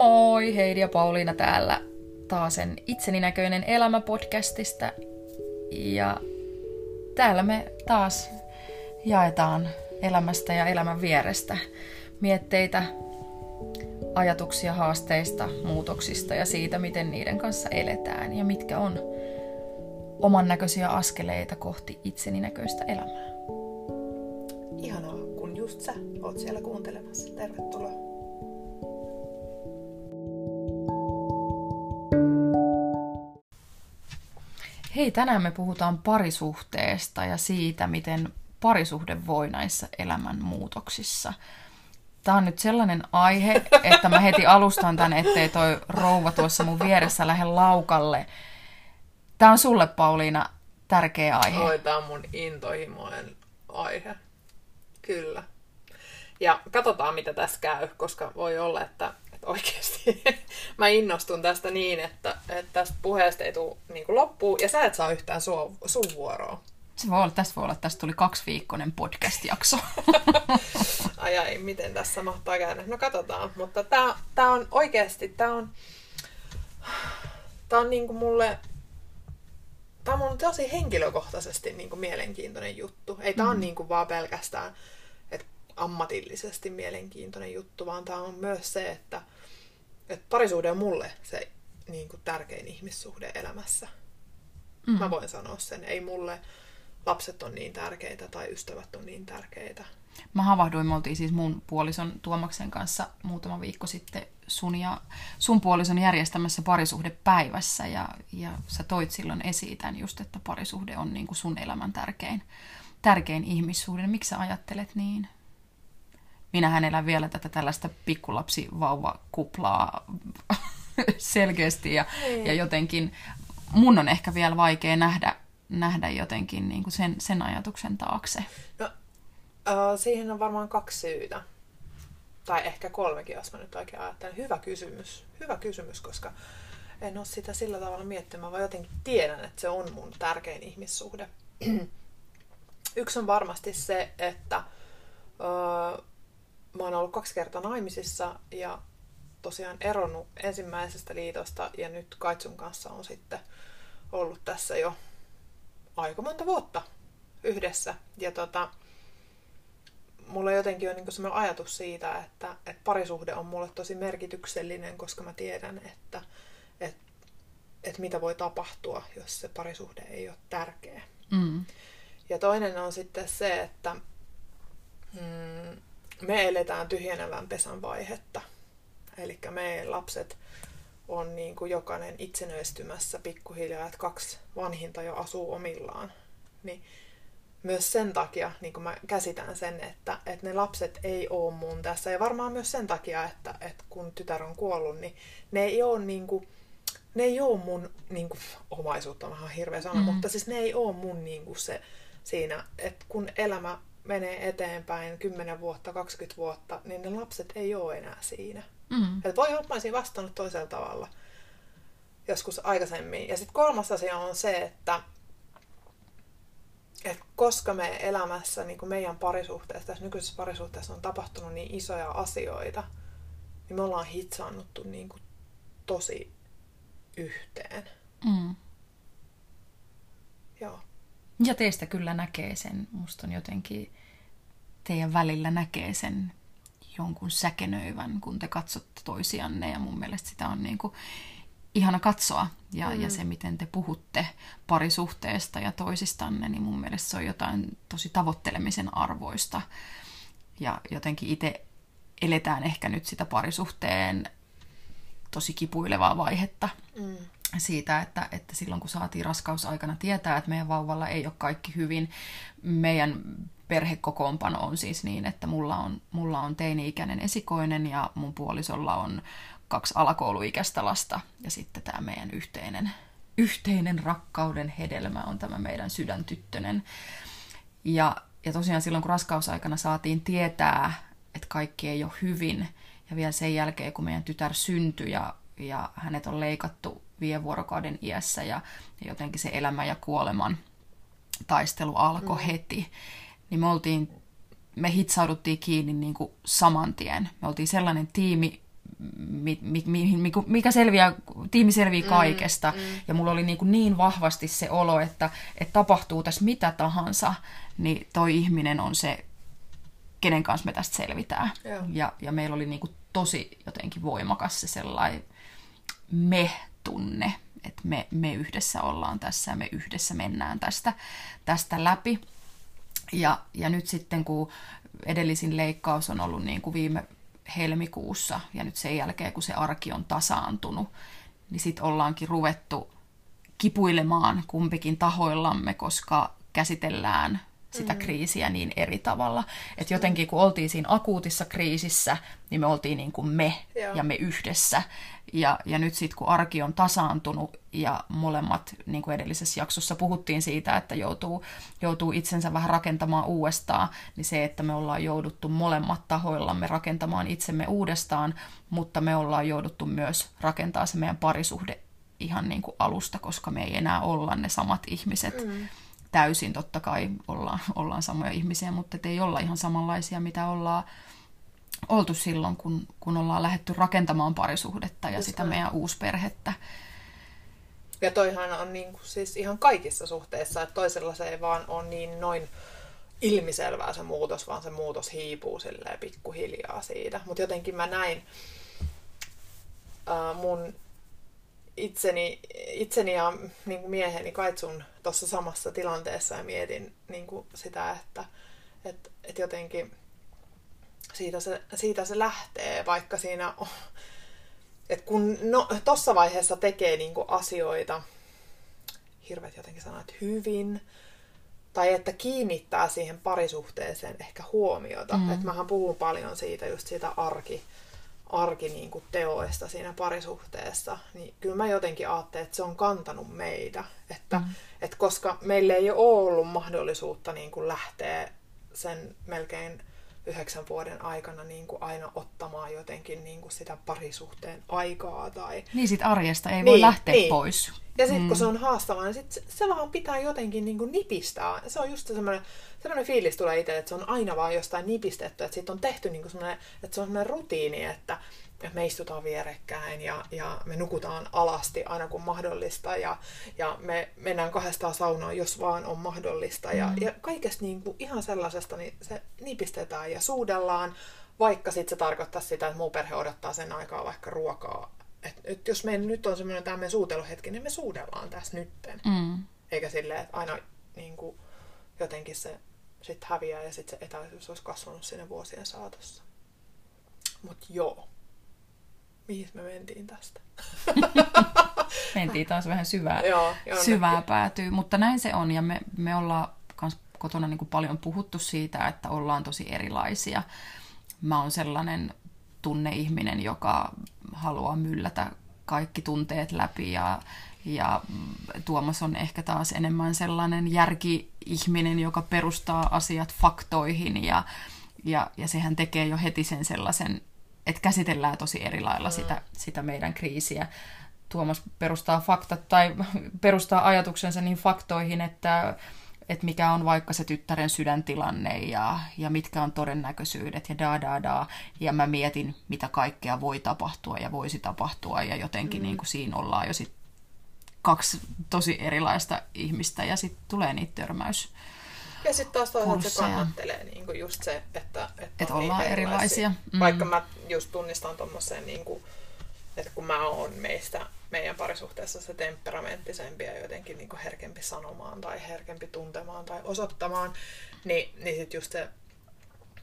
Moi, Heidi ja Pauliina täällä taasen itseni näköinen elämä podcastista. Ja täällä me taas jaetaan elämästä ja elämän vierestä mietteitä, ajatuksia haasteista, muutoksista ja siitä, miten niiden kanssa eletään ja mitkä on oman näköisiä askeleita kohti itseni näköistä elämää. Ihanaa, kun just sä oot siellä kuuntelemassa. Tervetuloa. Hei, tänään me puhutaan parisuhteesta ja siitä, miten parisuhde voi näissä elämänmuutoksissa. Tämä on nyt sellainen aihe, että mä heti alustan tän, ettei toi rouva tuossa mun vieressä lähde laukalle. Tämä on sulle, Pauliina, tärkeä aihe. Oi, tämä on mun intohimoinen aihe. Kyllä. Ja katsotaan, mitä tässä käy, koska voi olla, että oikeasti mä innostun tästä niin, että, että tästä puheesta ei tule niin loppuun ja sä et saa yhtään su, sun vuoroa. Se voi olla, tästä voi olla, että tästä tuli kaksiviikkoinen podcast-jakso. ai ai, miten tässä mahtaa käydä? No katsotaan, mutta tää, tää on oikeasti, tää on, tää on niinku mulle, tää on mun tosi henkilökohtaisesti niinku mielenkiintoinen juttu. Ei tää mm. on niinku vaan pelkästään ammatillisesti mielenkiintoinen juttu, vaan tämä on myös se, että, että parisuhde on mulle se niin kuin tärkein ihmissuhde elämässä. Mm. Mä voin sanoa sen. Ei mulle lapset on niin tärkeitä tai ystävät on niin tärkeitä. Mä havahduin, me oltiin siis mun puolison Tuomaksen kanssa muutama viikko sitten sun ja sun puolison järjestämässä parisuhdepäivässä ja, ja sä toit silloin esiin tämän just, että parisuhde on niin kuin sun elämän tärkein, tärkein ihmissuhde. Miksi sä ajattelet niin? Minähän elän vielä tätä tällaista pikkulapsi-vauva-kuplaa selkeästi ja, niin. ja jotenkin mun on ehkä vielä vaikea nähdä, nähdä jotenkin niin kuin sen, sen ajatuksen taakse. No, uh, siihen on varmaan kaksi syytä. Tai ehkä kolmekin, jos mä nyt oikein ajattelen. Hyvä kysymys. Hyvä kysymys, koska en ole sitä sillä tavalla miettimään, vaan jotenkin tiedän, että se on mun tärkein ihmissuhde. Yksi on varmasti se, että mä oon ollut kaksi kertaa naimisissa ja tosiaan eronnut ensimmäisestä liitosta ja nyt Kaitsun kanssa on sitten ollut tässä jo aika monta vuotta yhdessä. Ja tota, mulla jotenkin on niin sellainen ajatus siitä, että, että parisuhde on mulle tosi merkityksellinen, koska mä tiedän, että, että, että mitä voi tapahtua, jos se parisuhde ei ole tärkeä. Mm. Ja toinen on sitten se, että mm, me eletään tyhjenevän pesän vaihetta. Eli me lapset on niin kuin jokainen itsenäistymässä pikkuhiljaa, että kaksi vanhinta jo asuu omillaan. Niin myös sen takia niin kuin mä käsitän sen, että, että ne lapset ei ole mun tässä. Ja varmaan myös sen takia, että, että kun tytär on kuollut, niin ne ei ole, niin kuin, ne ei ole mun niin kuin, omaisuutta, vähän hirveä sana, mm. mutta siis ne ei ole mun niin kuin se siinä, että kun elämä menee eteenpäin 10 vuotta, 20 vuotta, niin ne lapset ei ole enää siinä. Mm. Että voi olla, että vastannut toisella tavalla joskus aikaisemmin. Ja sitten kolmas asia on se, että, että koska me elämässä, niin kuin meidän parisuhteessa, tässä nykyisessä parisuhteessa on tapahtunut niin isoja asioita, niin me ollaan hitsaannuttu niin kuin tosi yhteen. Mm. Joo. Ja teistä kyllä näkee sen. Musta on jotenkin teidän välillä näkee sen jonkun säkenöivän, kun te katsotte toisianne. Ja mun mielestä sitä on niin kuin ihana katsoa. Ja, mm. ja se, miten te puhutte parisuhteesta ja toisistanne, niin mun mielestä se on jotain tosi tavoittelemisen arvoista. Ja jotenkin itse eletään ehkä nyt sitä parisuhteen tosi kipuilevaa vaihetta. Mm siitä, että, että silloin kun saatiin raskausaikana tietää, että meidän vauvalla ei ole kaikki hyvin, meidän perhekokoonpano on siis niin, että mulla on, mulla on teini-ikäinen esikoinen ja mun puolisolla on kaksi alakouluikäistä lasta ja sitten tämä meidän yhteinen, yhteinen rakkauden hedelmä on tämä meidän sydäntyttönen. Ja, ja tosiaan silloin, kun raskausaikana saatiin tietää, että kaikki ei ole hyvin, ja vielä sen jälkeen, kun meidän tytär syntyi ja, ja hänet on leikattu vie vuorokauden iässä ja, ja jotenkin se elämä ja kuoleman taistelu alkoi mm. heti, niin me oltiin, me hitsauduttiin kiinni niin kuin saman tien. Me oltiin sellainen tiimi, mi, mi, mi, mikä selviää, tiimi selviää mm, kaikesta. Mm, mm. Ja mulla oli niin, kuin niin vahvasti se olo, että, että tapahtuu tässä mitä tahansa, niin toi ihminen on se, kenen kanssa me tästä selvitään. Ja, ja meillä oli niin kuin tosi jotenkin voimakas se sellainen me-tunne, että me, me yhdessä ollaan tässä ja me yhdessä mennään tästä, tästä läpi. Ja, ja nyt sitten kun edellisin leikkaus on ollut niin kuin viime helmikuussa ja nyt sen jälkeen kun se arki on tasaantunut, niin sitten ollaankin ruvettu kipuilemaan kumpikin tahoillamme, koska käsitellään sitä mm. kriisiä niin eri tavalla. Että jotenkin kun oltiin siinä akuutissa kriisissä, niin me oltiin niin kuin me Joo. ja me yhdessä. Ja, ja nyt sitten kun arki on tasaantunut ja molemmat, niin kuin edellisessä jaksossa puhuttiin siitä, että joutuu, joutuu itsensä vähän rakentamaan uudestaan, niin se, että me ollaan jouduttu molemmat tahoillamme rakentamaan itsemme uudestaan, mutta me ollaan jouduttu myös rakentaa se meidän parisuhde ihan niin kuin alusta, koska me ei enää olla ne samat ihmiset. Mm täysin, totta kai ollaan, ollaan samoja ihmisiä, mutta ei olla ihan samanlaisia, mitä ollaan oltu silloin, kun, kun ollaan lähdetty rakentamaan parisuhdetta ja Just sitä meidän uusperhettä. Ja toihan on niin kuin, siis ihan kaikissa suhteissa, että toisella se ei vaan ole niin noin ilmiselvää se muutos, vaan se muutos hiipuu silleen pikkuhiljaa siitä. Mutta jotenkin mä näin äh, mun itseni, itseni ja niin kuin mieheni kaitsun tuossa samassa tilanteessa ja mietin niin kuin sitä, että et, et jotenkin siitä se, siitä se lähtee, vaikka siinä on, että kun no, tuossa vaiheessa tekee niin kuin asioita, hirveät jotenkin sanat, hyvin, tai että kiinnittää siihen parisuhteeseen ehkä huomiota. Mm. Että mähän puhun paljon siitä, just siitä arki, arki niin kuin teoista siinä parisuhteessa, niin kyllä mä jotenkin ajattelen, että se on kantanut meitä. Että, mm. että koska meille ei ole ollut mahdollisuutta niin kuin lähteä sen melkein yhdeksän vuoden aikana niin kuin aina ottamaan jotenkin niin kuin sitä parisuhteen aikaa. Tai... Niin sit arjesta ei niin, voi lähteä niin. pois. Ja sitten mm. kun se on haastavaa, niin sit se, vaan pitää jotenkin niin kuin nipistää. Se on just semmoinen, semmoinen fiilis tulee itselle, että se on aina vaan jostain nipistetty. Että siitä on tehty niin kuin semmoinen, että se on semmoinen rutiini, että, että me istutaan vierekkäin ja, ja me nukutaan alasti aina kun mahdollista ja, ja me mennään kahdestaan saunaan, jos vaan on mahdollista. Ja, mm. ja kaikesta niin kuin ihan sellaisesta niin se nipistetään ja suudellaan, vaikka sitten se tarkoittaa sitä, että muu perhe odottaa sen aikaa vaikka ruokaa. Et, et jos meillä nyt on semmoinen tämmöinen suuteluhetki, niin me suudellaan tässä nytten. Mm. Eikä silleen, että aina niin kuin, jotenkin se sitten häviää ja sitten se etäisyys olisi kasvanut sinne vuosien saatossa. Mutta joo mihin me mentiin tästä? mentiin taas vähän syvää, Joo, syvää päätyy, mutta näin se on ja me, me ollaan kans kotona niin kuin paljon puhuttu siitä, että ollaan tosi erilaisia. Mä oon sellainen tunneihminen, joka haluaa myllätä kaikki tunteet läpi ja, ja Tuomas on ehkä taas enemmän sellainen järki-ihminen, joka perustaa asiat faktoihin ja, ja, ja sehän tekee jo heti sen sellaisen että käsitellään tosi eri lailla mm. sitä, sitä meidän kriisiä. Tuomas perustaa faktat tai perustaa ajatuksensa niin faktoihin, että, että mikä on vaikka se tyttären sydäntilanne ja, ja mitkä on todennäköisyydet ja da da da. Ja mä mietin, mitä kaikkea voi tapahtua ja voisi tapahtua ja jotenkin mm. niin kuin siinä ollaan jo sit kaksi tosi erilaista ihmistä ja sitten tulee niitä törmäys ja sitten taas toisaalta se kannattelee niin kuin just se, että, että et on ollaan erilaisia. erilaisia. Mm. Vaikka mä just tunnistan tuommoiseen, niin kuin, että kun mä oon meistä, meidän parisuhteessa se temperamenttisempi ja jotenkin niin kuin herkempi sanomaan tai herkempi tuntemaan tai osoittamaan, niin, niin sitten just se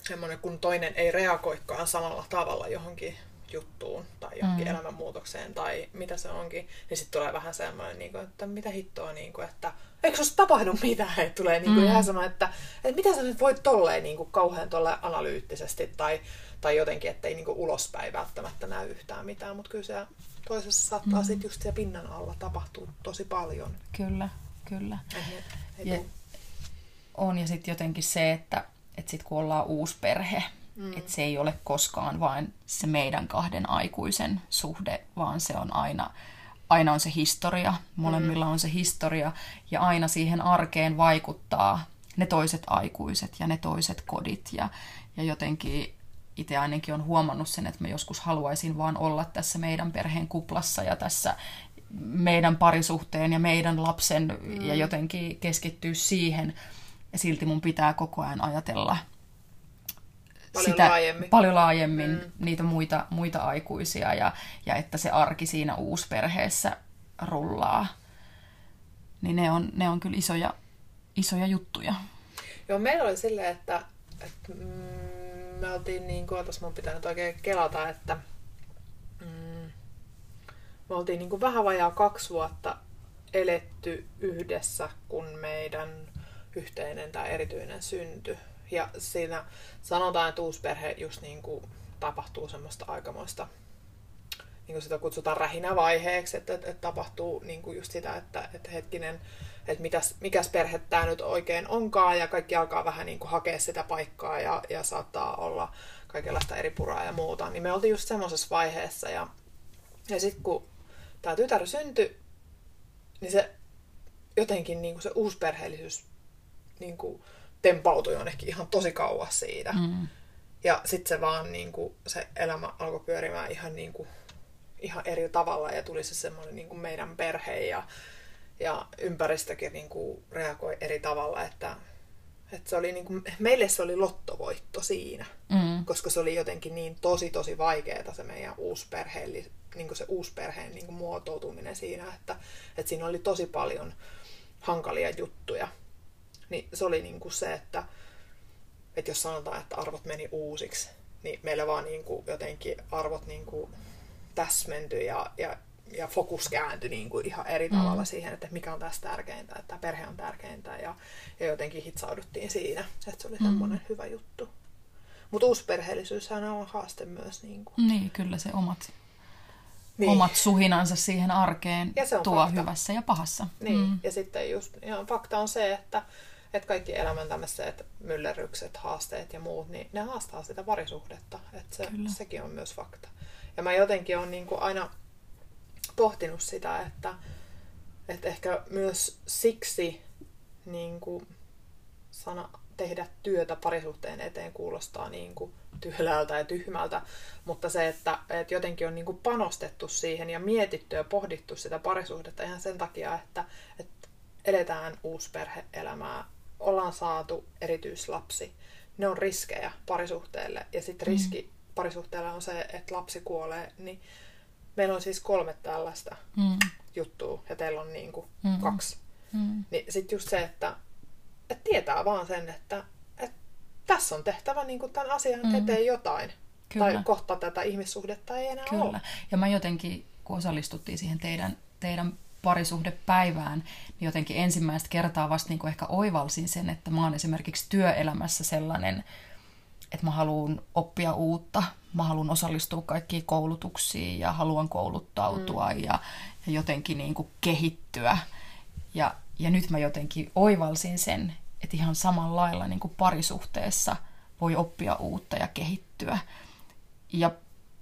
semmoinen, kun toinen ei reagoikaan samalla tavalla johonkin juttuun tai johonkin mm. elämänmuutokseen tai mitä se onkin, niin sitten tulee vähän semmoinen, niin kuin, että mitä hittoa, niin kuin, että eikö se tapahdu mitään, että tulee niin kuin mm. ihan semmoinen, että, että mitä sä nyt voit tolleen niin kuin kauhean tolle analyyttisesti tai, tai jotenkin, ettei niin kuin ulospäin välttämättä näy yhtään mitään, mutta kyllä se toisessa saattaa mm. sitten just siellä pinnan alla tapahtuu tosi paljon. Kyllä, kyllä. ja, on ja sitten jotenkin se, että, että sitten kun ollaan uusi perhe, Mm. Että se ei ole koskaan vain se meidän kahden aikuisen suhde, vaan se on aina, aina on se historia. Molemmilla mm. on se historia ja aina siihen arkeen vaikuttaa ne toiset aikuiset ja ne toiset kodit. Ja, ja jotenkin itse ainakin on huomannut sen, että mä joskus haluaisin vaan olla tässä meidän perheen kuplassa ja tässä meidän parisuhteen ja meidän lapsen mm. ja jotenkin keskittyä siihen. Ja silti mun pitää koko ajan ajatella paljon sitä, laajemmin, paljon laajemmin mm. niitä muita, muita aikuisia ja, ja että se arki siinä uusperheessä rullaa. Niin ne on, ne on kyllä isoja, isoja juttuja. Joo, meillä oli silleen, että, että mm, me oltiin niin kuin, tässä mun pitää nyt oikein kelata, että mm, me oltiin niin kuin vähän vajaa kaksi vuotta eletty yhdessä, kun meidän yhteinen tai erityinen synty. Ja siinä sanotaan, että uusperhe just niin kuin tapahtuu semmoista aikamoista, niin kuin sitä kutsutaan rähinävaiheeksi, että, että, että tapahtuu niin kuin just sitä, että, että hetkinen, että mitäs, mikäs perhe tämä nyt oikein onkaan, ja kaikki alkaa vähän niin kuin hakea sitä paikkaa, ja, ja saattaa olla kaikenlaista eri puraa ja muuta. Niin me oltiin just semmoisessa vaiheessa, ja, ja sitten kun tämä tytär syntyi, niin se jotenkin niin kuin se uusperheellisyys niin kuin tempautui jonnekin ihan tosi kauas siitä. Mm. Ja sitten se vaan niin kuin, se elämä alkoi pyörimään ihan, niin kuin, ihan eri tavalla ja tuli se semmoinen niin kuin meidän perhe ja, ja ympäristökin niin kuin, reagoi eri tavalla, että, että se oli niin kuin, meille se oli lottovoitto siinä, mm. koska se oli jotenkin niin tosi tosi vaikeaa se meidän uusperheelli, niin kuin se uusperheen niin kuin muotoutuminen siinä, että, että siinä oli tosi paljon hankalia juttuja. Niin se oli niin kuin se, että, että jos sanotaan, että arvot meni uusiksi, niin meillä vaan niin kuin jotenkin arvot niin kuin täsmentyi ja, ja, ja fokus kääntyi niin kuin ihan eri mm. tavalla mm. siihen, että mikä on tässä tärkeintä, että perhe on tärkeintä ja, ja jotenkin hitsauduttiin siinä, että se oli semmoinen mm. hyvä juttu. Mutta uusperheellisyyshän on haaste myös. Niin, kuin. niin kyllä se omat, niin. omat suhinansa siihen arkeen ja se on tuo fakta. hyvässä ja pahassa. Niin, mm. ja sitten just ihan fakta on se, että että kaikki elämän tämmöiset myllerrykset, haasteet ja muut, niin ne haastaa sitä parisuhdetta. Että se, sekin on myös fakta. Ja mä jotenkin olen niin kuin aina pohtinut sitä, että, että ehkä myös siksi niin kuin sana tehdä työtä parisuhteen eteen kuulostaa niin kuin tyhjältä ja tyhmältä, mutta se, että, että jotenkin on niin kuin panostettu siihen ja mietitty ja pohdittu sitä parisuhdetta ihan sen takia, että, että eletään uusperhe-elämää ollaan saatu erityislapsi, ne on riskejä parisuhteelle. Ja sitten mm. riski mm. parisuhteelle on se, että lapsi kuolee. Niin meillä on siis kolme tällaista mm. juttua ja teillä on niin kuin mm. kaksi. Mm. Niin sitten just se, että, että tietää vaan sen, että, että tässä on tehtävä niin kuin tämän asian mm. eteen jotain. Kyllä. Tai kohta tätä ihmissuhdetta ei enää Kyllä. ole. Ja mä jotenkin, kun osallistuttiin siihen teidän, teidän parisuhdepäivään, niin jotenkin ensimmäistä kertaa vasta niin kuin ehkä oivalsin sen, että mä oon esimerkiksi työelämässä sellainen, että mä haluan oppia uutta, mä haluan osallistua kaikkiin koulutuksiin ja haluan kouluttautua mm. ja, ja jotenkin niin kuin kehittyä. Ja, ja nyt mä jotenkin oivalsin sen, että ihan samalla lailla niin kuin parisuhteessa voi oppia uutta ja kehittyä. Ja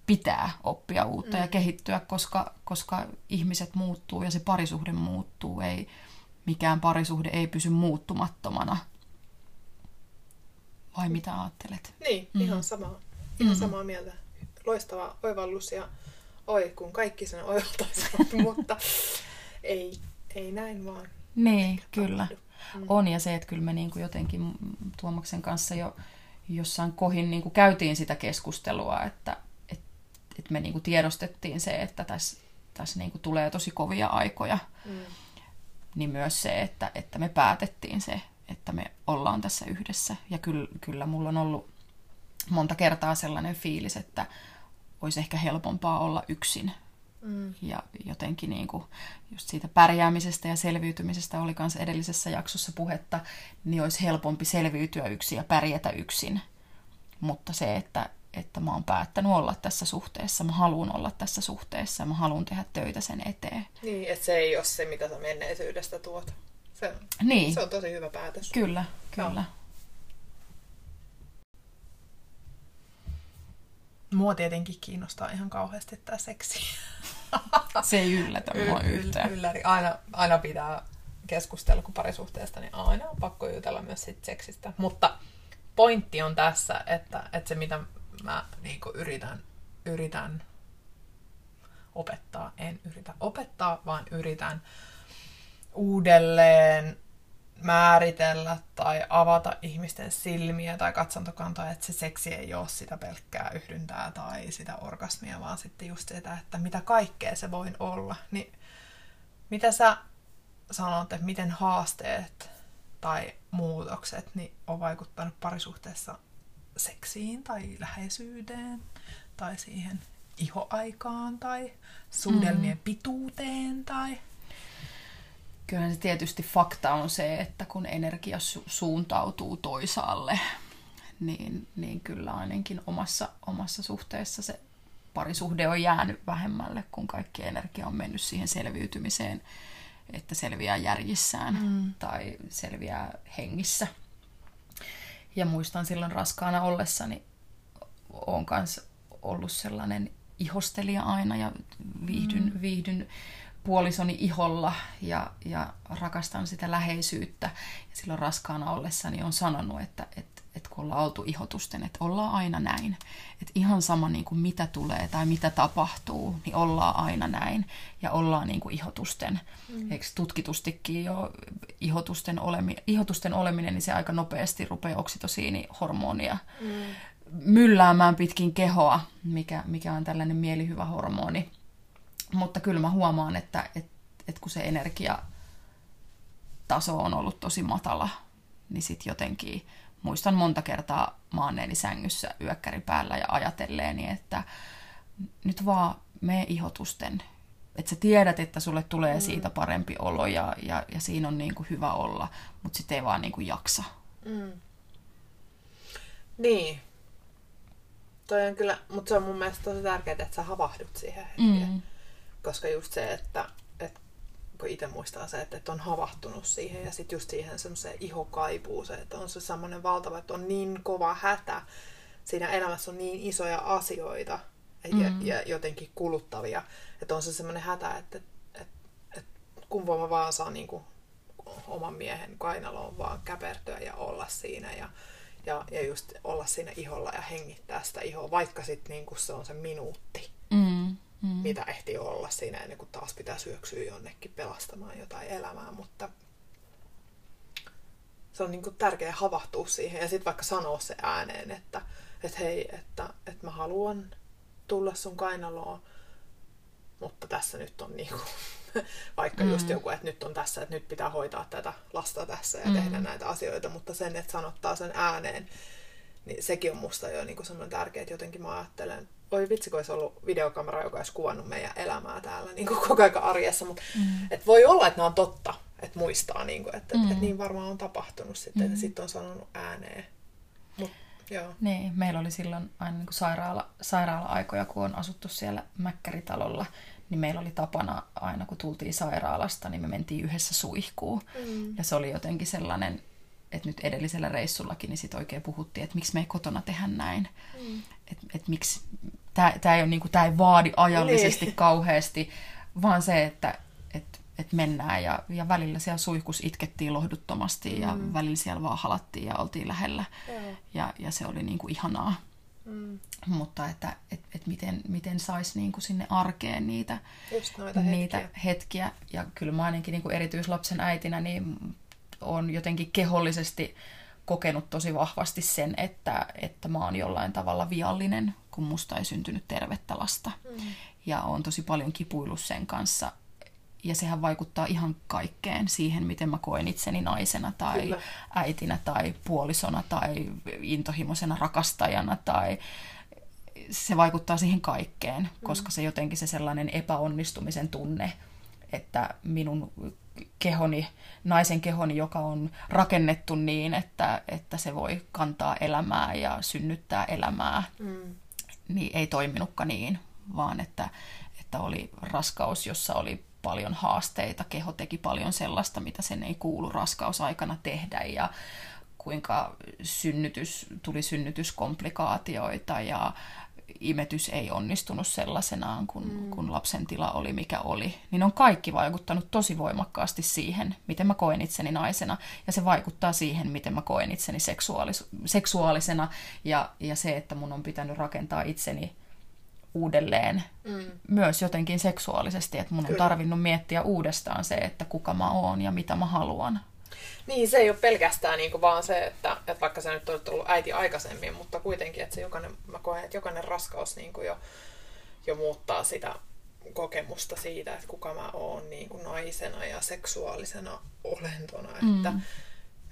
pitää oppia uutta mm. ja kehittyä, koska, koska ihmiset muuttuu ja se parisuhde muuttuu. Ei, mikään parisuhde ei pysy muuttumattomana. Vai mitä ajattelet? Niin, mm. ihan samaa. Ihan mm. samaa mieltä. Loistava oivallus ja oi, kun kaikki sen oivaltaisivat, mutta ei, ei näin vaan. Niin, kyllä. Mm. On ja se, että kyllä me niin kuin jotenkin Tuomaksen kanssa jo jossain kohin niin kuin käytiin sitä keskustelua, että, että me niinku tiedostettiin se, että tässä, tässä niinku tulee tosi kovia aikoja. Mm. Niin myös se, että, että me päätettiin se, että me ollaan tässä yhdessä. Ja kyllä, kyllä mulla on ollut monta kertaa sellainen fiilis, että olisi ehkä helpompaa olla yksin. Mm. Ja jotenkin niin kuin just siitä pärjäämisestä ja selviytymisestä oli myös edellisessä jaksossa puhetta, niin olisi helpompi selviytyä yksin ja pärjätä yksin. Mutta se, että, että mä oon päättänyt olla tässä suhteessa, mä haluan olla tässä suhteessa, mä haluan tehdä töitä sen eteen. Niin, että se ei ole se, mitä sä menneisyydestä tuot. Se, niin. se on tosi hyvä päätös. Kyllä, kyllä. No. Mua tietenkin kiinnostaa ihan kauheasti tämä seksi. se ei yllätä mua yl- yhtään. Ylläri. Aina, aina pitää keskustella, kun parisuhteesta, niin aina on pakko jutella myös sit seksistä. Mutta pointti on tässä, että, että se mitä mä niin yritän, yritän opettaa, en yritä opettaa, vaan yritän uudelleen määritellä tai avata ihmisten silmiä tai katsontokantaa, että se seksi ei ole sitä pelkkää yhdyntää tai sitä orgasmia, vaan sitten just sitä, että mitä kaikkea se voi olla. Niin mitä sä sanot, että miten haasteet tai muutokset niin on vaikuttanut parisuhteessa seksiin tai läheisyyteen tai siihen ihoaikaan tai suudelmien mm. pituuteen tai... Kyllähän se tietysti fakta on se, että kun energia su- suuntautuu toisaalle, niin, niin kyllä ainakin omassa, omassa suhteessa se parisuhde on jäänyt vähemmälle, kun kaikki energia on mennyt siihen selviytymiseen, että selviää järjissään mm. tai selviää hengissä. Ja muistan silloin raskaana ollessani, on kanssa ollut sellainen ihostelija aina ja viihdyn, mm. viihdyn puolisoni iholla ja, ja rakastan sitä läheisyyttä. Ja silloin raskaana ollessani on sanonut, että, että, että kun ollaan oltu ihotusten, että ollaan aina näin. Että ihan sama niin kuin mitä tulee tai mitä tapahtuu, niin ollaan aina näin. Ja ollaan niin kuin ihotusten. Mm. Eikö tutkitustikin jo ihotusten, olemi, ihotusten oleminen, niin se aika nopeasti rupeaa oksitosiinihormonia mm. mylläämään pitkin kehoa, mikä, mikä on tällainen mielihyvä hormoni mutta kyllä mä huomaan, että, että, että kun se energia taso on ollut tosi matala, niin sitten jotenkin muistan monta kertaa maanneeni sängyssä yökkäri päällä ja ajatelleeni, että nyt vaan me ihotusten. Että sä tiedät, että sulle tulee mm. siitä parempi olo ja, ja, ja siinä on niin kuin hyvä olla, mutta sitten ei vaan niin kuin jaksa. Mm. Niin. Toi on kyllä, mutta se on mun mielestä tosi tärkeää, että sä havahdut siihen hetkeen. Mm. Koska just se, että kun itse muistaa se, että, että on havahtunut siihen ja sitten just siihen semmoiseen se, että on se semmoinen valtava, että on niin kova hätä. Siinä elämässä on niin isoja asioita ja, mm. ja jotenkin kuluttavia, että on se semmoinen hätä, että, että, että kun voi mä vaan saa niin kuin oman miehen kainaloon vaan käpertyä ja olla siinä ja, ja, ja just olla siinä iholla ja hengittää sitä ihoa, vaikka sitten niin se on se minuutti. Mm mm. mitä ehti olla siinä ennen kuin taas pitää syöksyä jonnekin pelastamaan jotain elämää, mutta se on niin kuin tärkeää havahtua siihen ja sitten vaikka sanoa se ääneen, että, että hei, että, että mä haluan tulla sun kainaloon, mutta tässä nyt on niin kuin, vaikka mm. just joku, että nyt on tässä, että nyt pitää hoitaa tätä lasta tässä ja mm. tehdä näitä asioita, mutta sen, että sanottaa sen ääneen, niin sekin on musta jo niin semmoinen tärkeä, että jotenkin mä ajattelen, oi vitsi, kun olisi ollut videokamera, joka olisi kuvannut meidän elämää täällä niin kuin koko ajan arjessa, mutta mm. et voi olla, että ne on totta, että muistaa, niin kuin, että, mm. et, et niin varmaan on tapahtunut sitten, mm. että sitten on sanonut ääneen. Mut, joo. Niin, meillä oli silloin aina niin kuin sairaala, sairaala-aikoja, kun on asuttu siellä Mäkkäritalolla, niin meillä oli tapana aina, kun tultiin sairaalasta, niin me mentiin yhdessä suihkuun. Mm. Ja se oli jotenkin sellainen että nyt edellisellä reissullakin niin sit oikein puhuttiin, että miksi me ei kotona tehdä näin. Mm. Että et miksi, tämä ei, niinku, ei vaadi ajallisesti niin. kauheasti, vaan se, että et, et mennään ja, ja välillä siellä suihkus itkettiin lohduttomasti mm. ja välillä siellä vaan halattiin ja oltiin lähellä. Ja, ja se oli niinku ihanaa. Mm. Mutta että et, et miten, miten saisi niinku sinne arkeen niitä, niitä hetkiä. hetkiä. Ja kyllä mä ainakin niinku erityislapsen äitinä niin on jotenkin kehollisesti kokenut tosi vahvasti sen, että, että mä oon jollain tavalla viallinen, kun musta ei syntynyt tervettä lasta. Mm. Ja on tosi paljon kipuillut sen kanssa. Ja sehän vaikuttaa ihan kaikkeen siihen, miten mä koen itseni naisena tai Kyllä. äitinä tai puolisona tai intohimoisena rakastajana tai se vaikuttaa siihen kaikkeen, mm. koska se jotenkin se sellainen epäonnistumisen tunne, että minun kehoni, naisen kehoni, joka on rakennettu niin, että, että se voi kantaa elämää ja synnyttää elämää, mm. niin ei toiminutkaan niin, vaan että, että oli raskaus, jossa oli paljon haasteita, keho teki paljon sellaista, mitä sen ei kuulu raskausaikana tehdä. Ja kuinka synnytys, tuli synnytyskomplikaatioita ja imetys ei onnistunut sellaisenaan, kun, mm. kun lapsen tila oli mikä oli, niin on kaikki vaikuttanut tosi voimakkaasti siihen, miten mä koen itseni naisena. Ja se vaikuttaa siihen, miten mä koen itseni seksuaalis- seksuaalisena. Ja, ja se, että mun on pitänyt rakentaa itseni uudelleen mm. myös jotenkin seksuaalisesti. Että mun Kyllä. on tarvinnut miettiä uudestaan se, että kuka mä oon ja mitä mä haluan. Niin, se ei ole pelkästään niin vaan se, että, että vaikka sä nyt olet ollut äiti aikaisemmin, mutta kuitenkin, että se jokainen, mä koen, että jokainen raskaus niin jo, jo muuttaa sitä kokemusta siitä, että kuka mä oon niin kuin naisena ja seksuaalisena olentona. Mm. Että,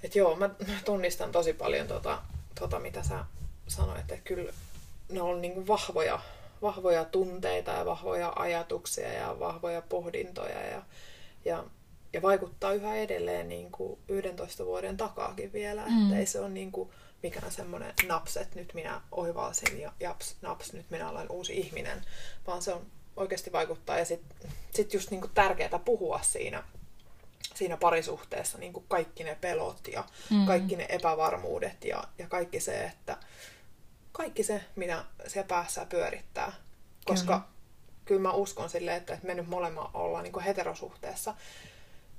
että joo, mä tunnistan tosi paljon tota, tota mitä sä sanoit, että kyllä ne on niin kuin vahvoja, vahvoja tunteita ja vahvoja ajatuksia ja vahvoja pohdintoja ja, ja ja vaikuttaa yhä edelleen niin kuin 11 vuoden takaakin vielä, mm. että ei se ole niin kuin mikään semmoinen naps, että nyt minä oivalsin ja japs, naps, nyt minä olen uusi ihminen, vaan se on oikeasti vaikuttaa ja sitten sit just niin kuin tärkeää puhua siinä, siinä parisuhteessa niin kuin kaikki ne pelot ja mm. kaikki ne epävarmuudet ja, ja kaikki se, että kaikki se, mitä siellä päässä pyörittää. Koska kyllä, kyllä mä uskon silleen, että me nyt molemmat ollaan niin kuin heterosuhteessa,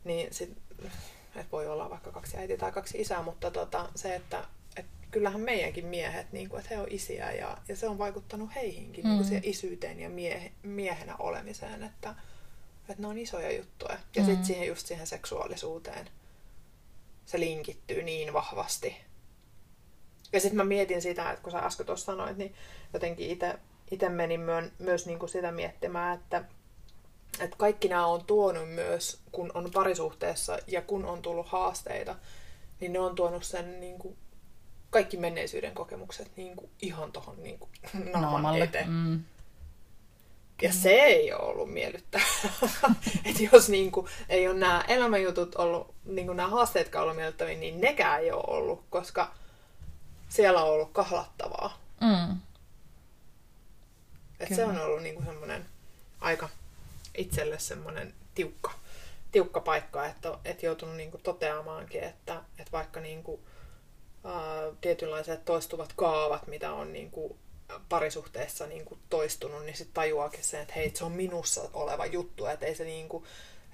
niin sit, et voi olla vaikka kaksi äitiä tai kaksi isää, mutta tota, se, että et kyllähän meidänkin miehet, niin kuin, että he on isiä ja, ja se on vaikuttanut heihinkin mm. niin kuin siihen isyyteen ja miehe, miehenä olemiseen, että, että ne on isoja juttuja. Ja mm. sitten siihen just siihen seksuaalisuuteen se linkittyy niin vahvasti. Ja sitten mä mietin sitä, että kun sä äsken tuossa sanoit, niin jotenkin itse menin myön, myös niin kuin sitä miettimään, että että kaikki nämä on tuonut myös, kun on parisuhteessa ja kun on tullut haasteita, niin ne on tuonut sen niin kuin, kaikki menneisyyden kokemukset niin kuin, ihan tuohon niin naaman eteen. Mm. Ja se ei ole ollut miellyttävää. että jos niin kuin, ei ole nämä elämänjutut ollut, niin kuin nämä haasteet ollut miellyttäviä, niin nekään ei ole ollut, koska siellä on ollut kahlattavaa. Mm. Et se on ollut niin kuin semmoinen aika itselle semmoinen tiukka, tiukka paikka, että, että joutunut niin kuin toteamaankin, että, että vaikka niin kuin, ää, tietynlaiset toistuvat kaavat, mitä on niin kuin parisuhteessa niin kuin toistunut, niin sitten tajuakin sen, että hei, se on minussa oleva juttu, että ei se niin kuin,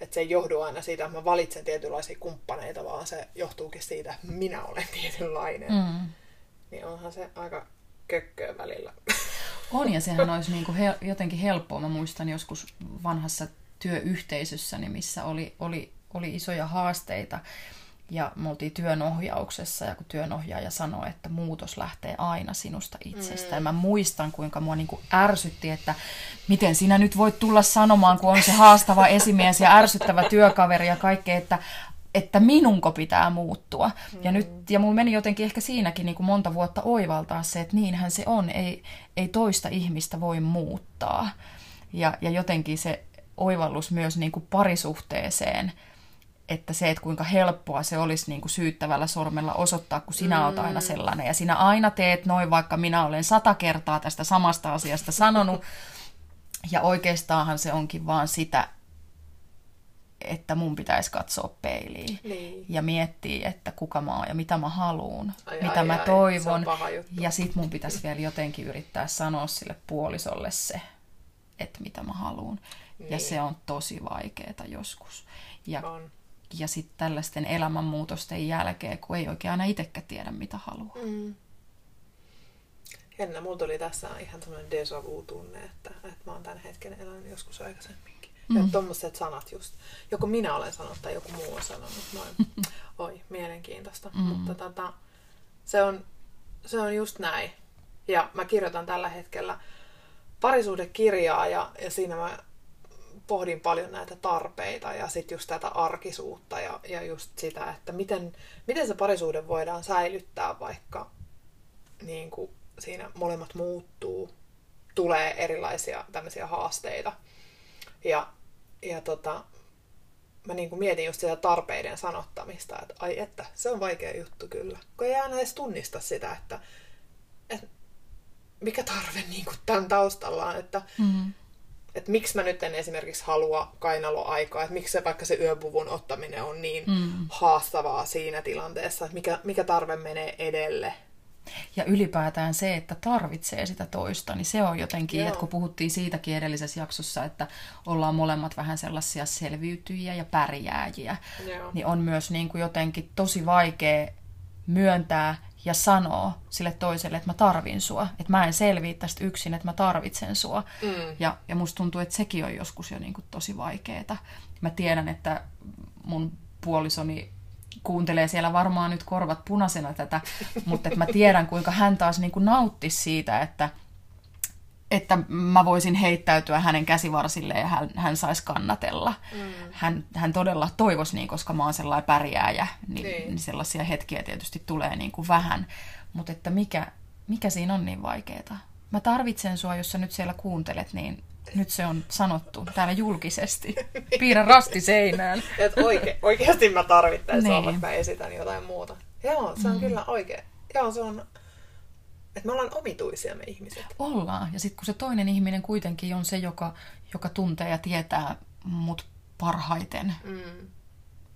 että se ei johdu aina siitä, että mä valitsen tietynlaisia kumppaneita, vaan se johtuukin siitä, että minä olen tietynlainen. Mm. Niin onhan se aika kökköä välillä. On, ja sehän olisi niin kuin he, jotenkin helppoa. Mä muistan joskus vanhassa työyhteisössäni, missä oli, oli, oli isoja haasteita, ja me oltiin työnohjauksessa, ja kun työnohjaaja sanoi, että muutos lähtee aina sinusta itsestä. Mm. Ja mä muistan, kuinka mua niin kuin ärsytti, että miten sinä nyt voit tulla sanomaan, kun on se haastava esimies ja ärsyttävä työkaveri ja kaikkea, että että minunko pitää muuttua. Mm. Ja, nyt, ja mulla meni jotenkin ehkä siinäkin niin kuin monta vuotta oivaltaa se, että niinhän se on, ei, ei toista ihmistä voi muuttaa. Ja, ja jotenkin se oivallus myös niin kuin parisuhteeseen, että se, että kuinka helppoa se olisi niin kuin syyttävällä sormella osoittaa, kun sinä mm. olet aina sellainen. Ja sinä aina teet noin, vaikka minä olen sata kertaa tästä samasta asiasta sanonut. Ja oikeastaanhan se onkin vaan sitä, että mun pitäisi katsoa peiliin niin. ja miettiä, että kuka mä oon ja mitä mä haluun, ai, mitä ai, mä ai, toivon. Ja sit mun pitäisi vielä jotenkin yrittää sanoa sille puolisolle se, että mitä mä haluun. Niin. Ja se on tosi vaikeeta joskus. Ja, on. ja sitten tällaisten elämänmuutosten jälkeen, kun ei oikein aina itsekään tiedä, mitä haluaa. Mm. Jännä, mulla tuli tässä ihan tämmöinen déjà vu-tunne, että, että mä oon tämän hetken elänyt joskus aikaisemmin. Mm. Ja tuommoiset sanat just. Joko minä olen sanonut tai joku muu on sanonut. Noin. Oi, mielenkiintoista. Mm. Mutta tota, se, on, se on just näin. Ja mä kirjoitan tällä hetkellä parisuudekirjaa ja, ja siinä mä pohdin paljon näitä tarpeita ja sitten just tätä arkisuutta ja, ja just sitä, että miten, miten se parisuuden voidaan säilyttää, vaikka niin kuin siinä molemmat muuttuu, tulee erilaisia tämmöisiä haasteita. Ja, ja tota, mä niin kuin mietin just sitä tarpeiden sanottamista, että ai että, se on vaikea juttu kyllä. Kun ei aina edes tunnista sitä, että, että mikä tarve niin kuin tämän taustalla on, että, mm-hmm. että miksi mä nyt en esimerkiksi halua kainaloaikaa, että miksi se, vaikka se yöpuvun ottaminen on niin mm. haastavaa siinä tilanteessa, että mikä, mikä tarve menee edelle. Ja ylipäätään se, että tarvitsee sitä toista, niin se on jotenkin, Joo. että kun puhuttiin siitäkin edellisessä jaksossa, että ollaan molemmat vähän sellaisia selviytyjiä ja pärjääjiä, Joo. niin on myös niin kuin jotenkin tosi vaikea myöntää ja sanoa sille toiselle, että mä tarvin sua. Että mä en selviä tästä yksin, että mä tarvitsen sua. Mm. Ja, ja musta tuntuu, että sekin on joskus jo niin kuin tosi vaikeeta. Mä tiedän, että mun puolisoni kuuntelee siellä varmaan nyt korvat punaisena tätä, mutta että mä tiedän, kuinka hän taas niin kuin nauttisi siitä, että, että mä voisin heittäytyä hänen käsivarsille ja hän, hän saisi kannatella. Mm. Hän, hän todella toivoisi niin, koska mä oon sellainen pärjääjä, niin, Niin. niin sellaisia hetkiä tietysti tulee niin kuin vähän. Mutta että mikä, mikä siinä on niin vaikeeta? Mä tarvitsen sua, jos sä nyt siellä kuuntelet, niin nyt se on sanottu täällä julkisesti. Piirrä rasti seinään. Että oike, oikeasti mä tarvittaisin Niin. niin. vaikka mä esitän jotain muuta. Joo, se on mm. kyllä oikein. Joo, se on... Että me ollaan omituisia me ihmiset. Ollaan. Ja sitten kun se toinen ihminen kuitenkin on se, joka, joka tuntee ja tietää mut parhaiten, Mm.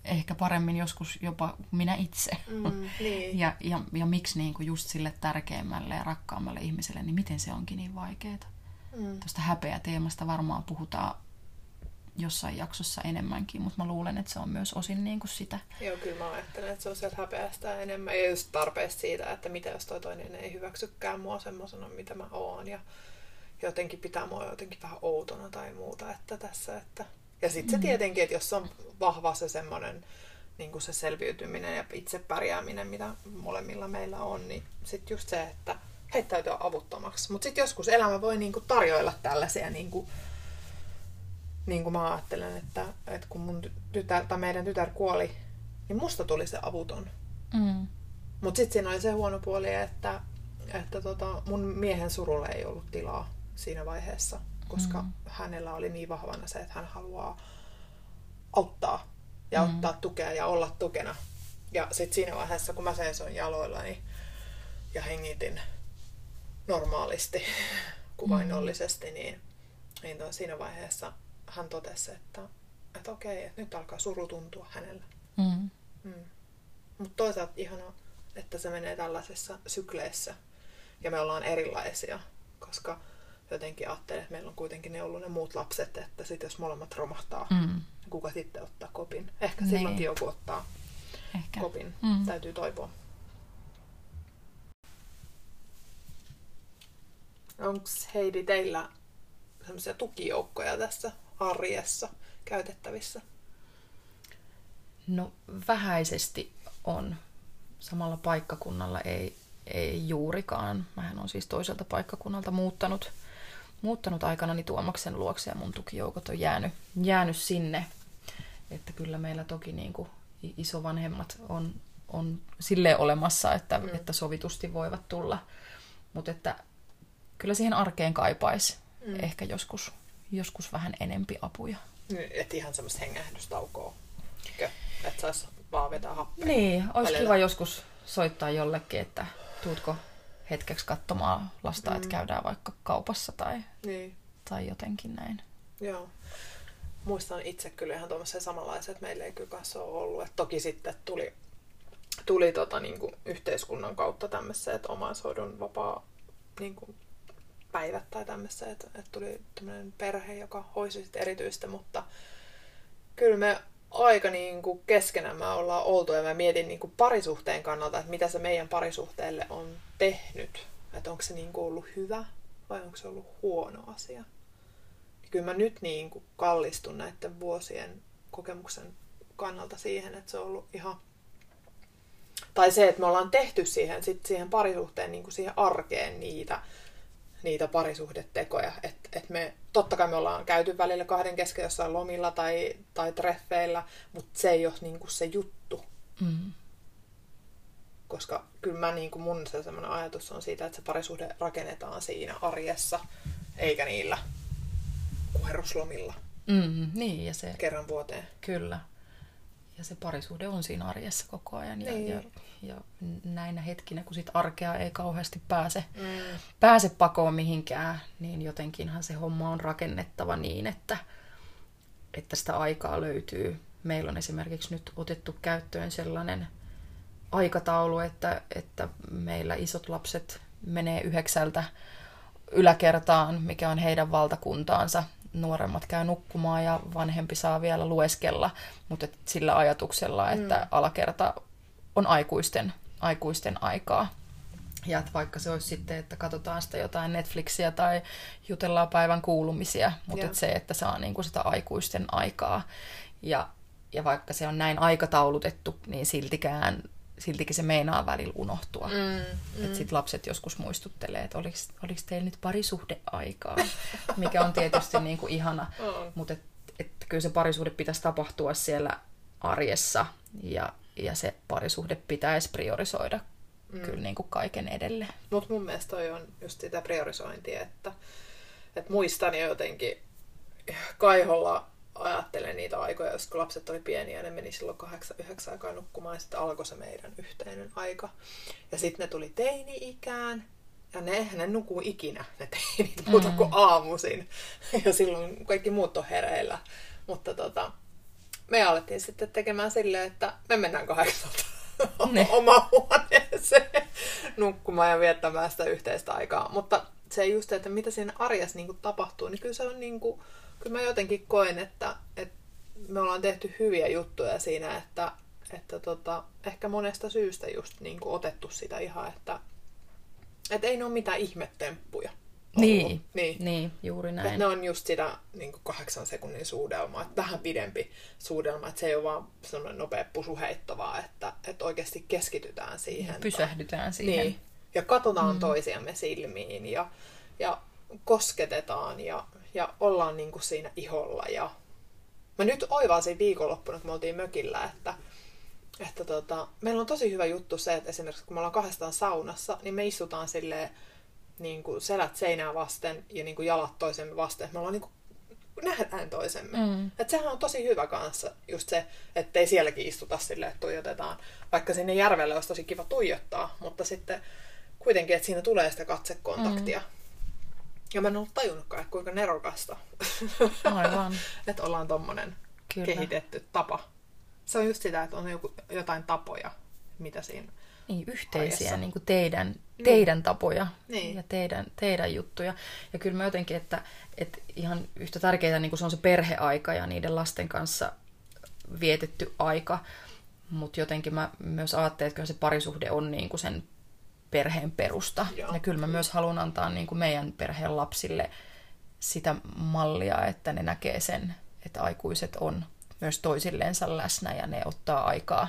ehkä paremmin joskus jopa minä itse. Mm, niin. Ja, ja, ja miksi niin kuin just sille tärkeimmälle ja rakkaammalle ihmiselle, niin miten se onkin niin vaikeaa? Mm. Tuosta häpeä teemasta varmaan puhutaan jossain jaksossa enemmänkin, mutta mä luulen, että se on myös osin niin kuin sitä. Joo, kyllä mä ajattelen, että se on sieltä häpeästä enemmän. Ja just tarpeesta siitä, että mitä jos toi toinen ei hyväksykään mua semmoisena, mitä mä oon. Ja jotenkin pitää mua jotenkin vähän outona tai muuta. Että tässä, että... Ja sitten se tietenkin, että jos on vahva se semmoinen niin kuin se selviytyminen ja itse pärjääminen, mitä molemmilla meillä on, niin sitten just se, että heittäytyä avuttomaksi. Mutta sitten joskus elämä voi niin kuin tarjoilla tällaisia, niin kuin, niin kuin mä ajattelen, että, että kun mun tytär, tai meidän tytär kuoli, niin musta tuli se avuton. Mm. Mutta sitten siinä oli se huono puoli, että, että tota, mun miehen surulle ei ollut tilaa siinä vaiheessa, koska mm. hänellä oli niin vahvana se, että hän haluaa auttaa ja mm. ottaa tukea ja olla tukena. Ja sitten siinä vaiheessa, kun mä seisoin jaloillani ja hengitin normaalisti, kuvainnollisesti, niin, niin to, siinä vaiheessa hän totesi, että, että okei, että nyt alkaa suru tuntua hänellä. Mm. Mm. Mutta toisaalta ihanaa, että se menee tällaisessa sykleissä ja me ollaan erilaisia, koska jotenkin ajattelen, että meillä on kuitenkin ne ollut ne muut lapset, että sit jos molemmat romahtaa, Mm. kuka sitten ottaa kopin. Ehkä Niin. silloinkin joku ottaa Ehkä. kopin. Mm. Täytyy toivoa. Onko Heidi teillä sellaisia tukijoukkoja tässä arjessa käytettävissä? No vähäisesti on. Samalla paikkakunnalla ei, ei juurikaan. Mähän on siis toiselta paikkakunnalta muuttanut, muuttanut aikanani Tuomaksen luokse ja mun tukijoukot on jäänyt, jäänyt sinne. Että kyllä meillä toki niin kuin isovanhemmat on, on silleen olemassa, että, mm. että sovitusti voivat tulla. Mutta että kyllä siihen arkeen kaipaisi mm. ehkä joskus, joskus vähän enempi apuja. Että ihan semmoista hengähdystaukoa. Että sais vaan vetää happea. Niin, olisi välillä. kiva joskus soittaa jollekin, että tuutko hetkeksi katsomaan lasta, mm. että käydään vaikka kaupassa tai, Niin, tai jotenkin näin. joo. Muistan itse kyllä ihan tuommoisen samanlaisen, että meillä ei kyllä kanssa ole ollut. Et toki sitten tuli, tuli tota, niin kuin yhteiskunnan kautta tämmöistä, että omaishoidon vapaa niin kuin päivät tai tämmöistä, että, että tuli tämmöinen perhe, joka hoisi sitten erityistä, mutta kyllä me aika niin kuin keskenämme ollaan oltu ja mä mietin niin kuin parisuhteen kannalta, että mitä se meidän parisuhteelle on tehnyt. Että onko se niin kuin ollut hyvä vai onko se ollut huono asia. Ja kyllä mä nyt niin kuin kallistun näiden vuosien kokemuksen kannalta siihen, että se on ollut ihan... Tai se, että me ollaan tehty siihen, sit siihen parisuhteen, niin kuin siihen arkeen niitä, niitä parisuhdetekoja. Että et me, totta kai me ollaan käyty välillä kahden kesken jossain lomilla tai, tai treffeillä, mutta se ei ole niin kuin se juttu. Mm. Koska kyllä mä, niin kuin mun se semmoinen ajatus on siitä, että se parisuhde rakennetaan siinä arjessa, eikä niillä kuherruslomilla Mm, niin, ja se kerran vuoteen. kyllä. Ja se parisuhde on siinä arjessa koko ajan. Ja, Niin. ja, ja näinä hetkinä, kun sit arkea ei kauheasti pääse, Mm. pääse pakoon mihinkään, niin jotenkinhan se homma on rakennettava niin, että, että sitä aikaa löytyy. Meillä on esimerkiksi nyt otettu käyttöön sellainen aikataulu, että, että meillä isot lapset menee yhdeksältä yläkertaan, mikä on heidän valtakuntaansa. Nuoremmat käy nukkumaan ja vanhempi saa vielä lueskella, mutta sillä ajatuksella, että mm. alakerta on aikuisten, aikuisten aikaa. Ja että vaikka se olisi sitten, että katsotaan sitä jotain Netflixiä tai jutellaan päivän kuulumisia, mutta että se, että saa niinku sitä aikuisten aikaa. Ja, ja vaikka se on näin aikataulutettu, niin siltikään siltikin se meinaa välillä unohtua. Mm, mm. Että sitten lapset joskus muistuttelee, että oliko, teillä nyt parisuhdeaikaa, mikä on tietysti niin kuin ihana. Mm. Mutta et, et, kyllä se parisuhde pitäisi tapahtua siellä arjessa ja, ja se parisuhde pitäisi priorisoida mm. kyllä niin kuin kaiken edelle. Mutta mun mielestä toi on just sitä priorisointia, että, että muistan jo jotenkin Kaiholla ajattelen niitä aikoja, jos kun lapset oli pieniä, ne meni silloin kahdeksan, yhdeksän aikaa nukkumaan ja sitten alkoi se meidän yhteinen aika. Ja sitten ne tuli teini-ikään ja ne, ne nukuu ikinä, ne teinit, muuta mm. kuin aamuisin. Ja silloin kaikki muut on hereillä. Mutta tota, me alettiin sitten tekemään silleen, että me mennään kahdeksalta oma huoneeseen nukkumaan ja viettämään sitä yhteistä aikaa. Mutta se just, että mitä siinä arjessa niin tapahtuu, niin kyllä se on niin kuin, kyllä mä jotenkin koen, että, että me ollaan tehty hyviä juttuja siinä, että, että tota, ehkä monesta syystä just niin kuin otettu sitä ihan, että, että ei ne ole mitään ihmettemppuja. Niin, niin, niin, juuri näin. Että ne on just sitä niin kuin kahdeksan sekunnin suudelmaa, että vähän pidempi suudelma, että se ei ole vaan sellainen nopea pusuheitto, vaan että, että oikeasti keskitytään siihen. Pysähdytään siihen. Niin. Ja katsotaan mm. toisiamme silmiin ja, ja kosketetaan ja ja ollaan niin kuin siinä iholla. Ja... Mä nyt oivasin viikonloppuna, kun me oltiin mökillä, että, että tota, meillä on tosi hyvä juttu se, että esimerkiksi kun me ollaan kahdestaan saunassa, niin me istutaan silleen niin kuin selät seinää vasten ja niin kuin jalat toisemme vasten. Me ollaan niin kuin nähdään toisemme. Mm. Että sehän on tosi hyvä kanssa just se, ettei sielläkin istuta silleen, että tuijotetaan. Vaikka sinne järvelle olisi tosi kiva tuijottaa, mutta sitten kuitenkin, että siinä tulee sitä katsekontaktia. Mm. Ja mä en ollut tajunnutkaan, että kuinka nerokasta. Aivan. että ollaan tommonen Kyllä. kehitetty tapa. Se on just sitä, että on joku, jotain tapoja, mitä siinä niin, yhteisiä niin kuin teidän, niin. teidän tapoja niin. ja teidän, teidän juttuja. Ja kyllä mä jotenkin, että, että ihan yhtä tärkeää niin kuin se on se perheaika ja niiden lasten kanssa vietetty aika. Mutta jotenkin mä myös ajattelen, että kyllä se parisuhde on niin kuin sen perheen perusta. Joo. Ja kyllä mä myös haluan antaa niin kuin meidän perheen lapsille sitä mallia, että ne näkee sen, että aikuiset on myös toisilleensa läsnä ja ne ottaa aikaa,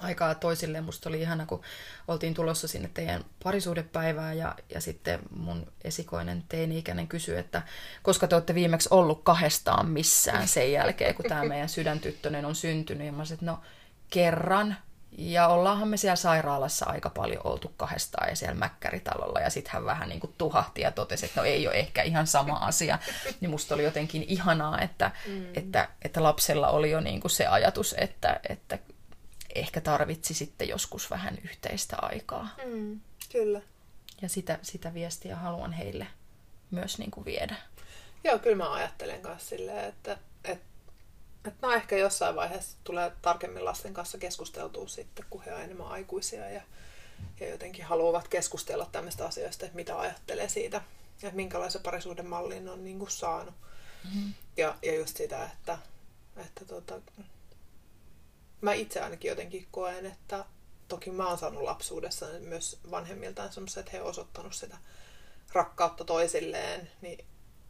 aikaa toisilleen. Musta oli ihana, kun oltiin tulossa sinne teidän parisuudepäivään ja, ja sitten mun esikoinen teini-ikäinen kysyi, että koska te olette viimeksi ollut kahdestaan missään sen jälkeen, kun tämä meidän sydäntyttönen on syntynyt. Ja mä sanoin, että no kerran, ja ollaanhan me siellä sairaalassa aika paljon oltu kahdestaan ja siellä Mäkkäritalolla. Ja sitten hän vähän niin kuin tuhahti ja totesi, että no ei ole ehkä ihan sama asia. Niin musta oli jotenkin ihanaa, että, mm. että, että lapsella oli jo niin kuin se ajatus, että, että ehkä tarvitsi sitten joskus vähän yhteistä aikaa. Mm, kyllä. Ja sitä, sitä viestiä haluan heille myös niin kuin viedä. Joo, kyllä mä ajattelen myös silleen, että, että että no ehkä jossain vaiheessa tulee tarkemmin lasten kanssa keskusteltua sitten, kun he ovat enemmän aikuisia ja, ja jotenkin haluavat keskustella tämmöistä asioista, että mitä ajattelee siitä, että minkälaisen parisuuden mallin on niin kuin saanut. Mm-hmm. Ja, ja just sitä, että, että tota, mä itse ainakin jotenkin koen, että toki mä oon saanut lapsuudessa myös vanhemmiltaan semmoista, että he ovat osoittanut sitä rakkautta toisilleen, niin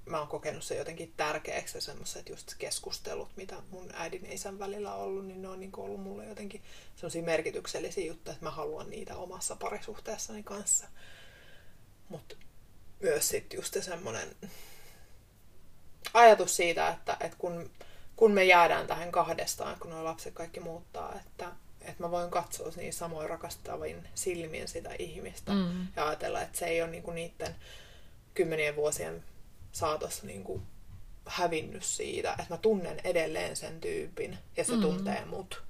mä oon kokenut se jotenkin tärkeäksi ja semmoiset just keskustelut, mitä mun äidin ja isän välillä on ollut, niin ne on niin ollut mulle jotenkin semmoisia merkityksellisiä juttuja, että mä haluan niitä omassa parisuhteessani kanssa. Mutta myös sitten just semmoinen ajatus siitä, että, että kun, kun me jäädään tähän kahdestaan, kun nuo lapset kaikki muuttaa, että, että mä voin katsoa niin samoin rakastavin silmin sitä ihmistä mm. ja ajatella, että se ei ole niinku niiden kymmenien vuosien saatossa niin kuin hävinnyt siitä, että mä tunnen edelleen sen tyypin ja se mm. tuntee mut.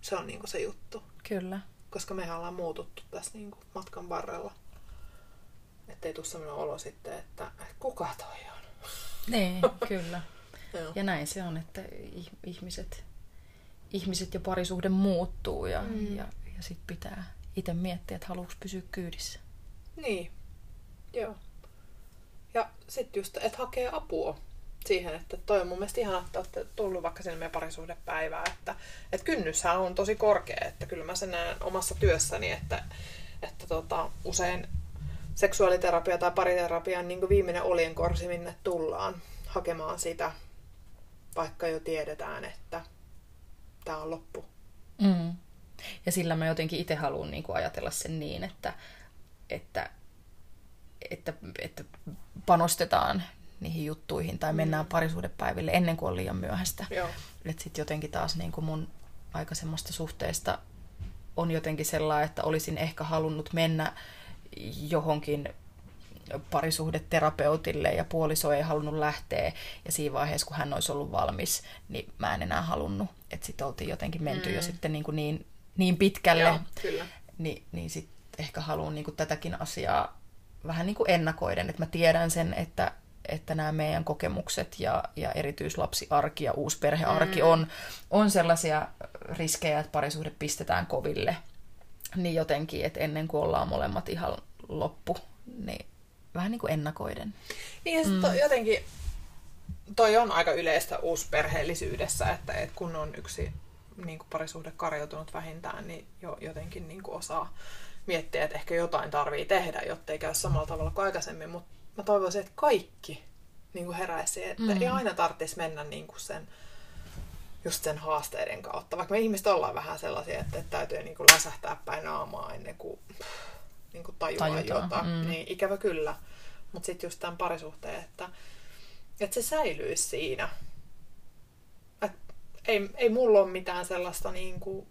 Se on niin kuin se juttu. Kyllä. Koska mehän ollaan muututtu tässä niin kuin matkan varrella. Että ei tule sellainen olo sitten, että, että kuka toi on. Niin, kyllä. Ja näin se on, että ihmiset, ihmiset ja parisuhde muuttuu ja, mm. ja, ja sit pitää itse miettiä, että haluuks pysyä kyydissä. Niin, joo. Ja sitten just, että hakee apua siihen, että toi on mun mielestä ihan, että olette tullut vaikka sinne meidän parisuhdepäivää, että, että kynnyshän on tosi korkea, että kyllä mä sen näen omassa työssäni, että, että tota, usein seksuaaliterapia tai pariterapia on niin viimeinen oljenkorsi, minne tullaan hakemaan sitä, vaikka jo tiedetään, että tämä on loppu. Mm. Ja sillä mä jotenkin itse haluan niin kuin ajatella sen niin, että, että, että, että panostetaan niihin juttuihin tai mennään mm. parisuudepäiville ennen kuin on liian myöhäistä. Että sitten jotenkin taas niin kuin mun aikaisemmasta suhteesta on jotenkin sellainen, että olisin ehkä halunnut mennä johonkin parisuhdeterapeutille ja puoliso ei halunnut lähteä ja siinä vaiheessa, kun hän olisi ollut valmis, niin mä en enää halunnut. Että sitten oltiin jotenkin menty mm. jo sitten niin, kuin niin, niin pitkälle, Joo, kyllä. Ni, niin sitten ehkä haluan niin kuin tätäkin asiaa vähän niin kuin ennakoiden, että mä tiedän sen, että, että nämä meidän kokemukset ja, ja erityislapsiarki ja uusperhearki mm. on, on sellaisia riskejä, että parisuhde pistetään koville. Niin jotenkin, että ennen kuin ollaan molemmat ihan loppu, niin vähän niin kuin ennakoiden. Niin ja mm. jotenkin toi on aika yleistä uusperheellisyydessä, että, että kun on yksi niin kuin parisuhde karjoutunut vähintään, niin jo jotenkin niin kuin osaa miettiä, että ehkä jotain tarvii tehdä, jotta ei käy samalla tavalla kuin aikaisemmin. Mutta mä toivoisin, että kaikki niin kuin heräisi, että mm. ei aina tarvitsisi mennä niin kuin sen, just sen haasteiden kautta. Vaikka me ihmiset ollaan vähän sellaisia, että, että täytyy niin kuin läsähtää päin naamaa ennen kuin niin kuin tajuaa Tajutaan. jotain. Mm. Niin ikävä kyllä. Mutta sitten just tämän parisuhteen, että, että se säilyisi siinä. Et ei, ei mulla ole mitään sellaista niin kuin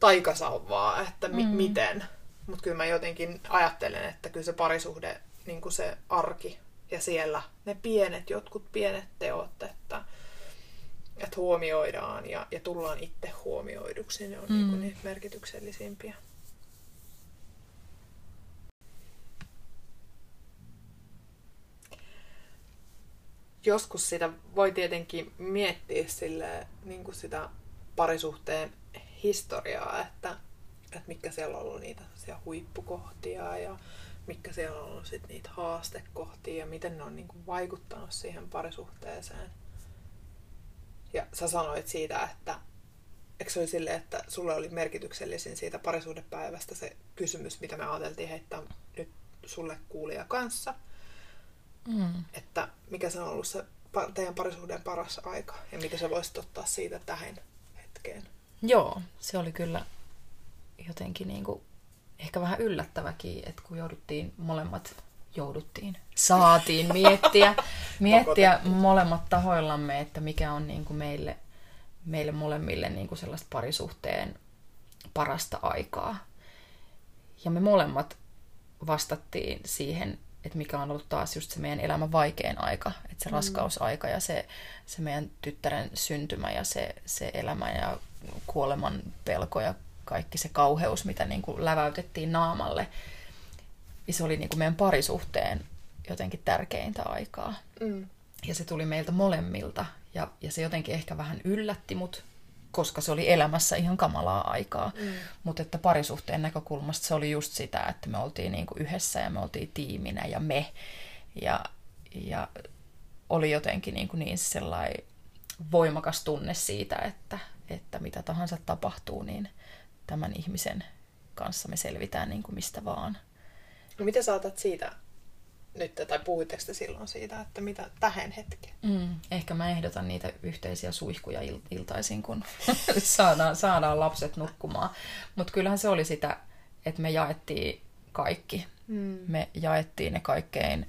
taikasauvaa, että mi- mm. miten. Mutta kyllä mä jotenkin ajattelen, että kyllä se parisuhde, niin kuin se arki ja siellä ne pienet, jotkut pienet teot, että, että huomioidaan ja, ja tullaan itse huomioiduksi, ne on mm. niin kuin niitä merkityksellisimpiä. Joskus sitä voi tietenkin miettiä sille, niin kuin sitä parisuhteen historiaa, että, että mitkä siellä on ollut niitä huippukohtia ja mitkä siellä on ollut sit niitä haastekohtia ja miten ne on niin kuin vaikuttanut siihen parisuhteeseen. Ja sä sanoit siitä, että eikö se oli silleen, että sulle oli merkityksellisin siitä parisuhdepäivästä se kysymys, mitä me ajateltiin heittää nyt sulle kuulija kanssa – Mm. Että mikä se on ollut se teidän parisuhteen paras aika ja mitä sä voisit ottaa siitä tähän hetkeen? Joo, se oli kyllä jotenkin niin kuin, ehkä vähän yllättäväkin, että kun jouduttiin molemmat jouduttiin, saatiin miettiä, miettiä molemmat tahoillamme, että mikä on niin kuin meille, meille molemmille niin kuin sellaista parisuhteen parasta aikaa. Ja me molemmat vastattiin siihen että mikä on ollut taas just se meidän elämän vaikein aika, että se mm. raskausaika ja se, se meidän tyttären syntymä ja se, se elämä ja kuoleman pelko ja kaikki se kauheus, mitä niin kuin läväytettiin naamalle. Ja se oli niin kuin meidän parisuhteen jotenkin tärkeintä aikaa. Mm. Ja se tuli meiltä molemmilta. Ja, ja se jotenkin ehkä vähän yllätti mut, koska se oli elämässä ihan kamalaa aikaa. Mm. Mutta että parisuhteen näkökulmasta se oli just sitä, että me oltiin niinku yhdessä ja me oltiin tiiminä ja me. Ja, ja oli jotenkin niinku niin sellainen voimakas tunne siitä, että, että mitä tahansa tapahtuu, niin tämän ihmisen kanssa me selvitään niin kuin mistä vaan. No mitä saatat siitä nyt, tai puhuitteko te silloin siitä, että mitä tähän hetkeen? Mm, ehkä mä ehdotan niitä yhteisiä suihkuja il- iltaisin, kun saadaan, saadaan lapset nukkumaan. Mutta kyllähän se oli sitä, että me jaettiin kaikki. Mm. Me jaettiin ne kaikkein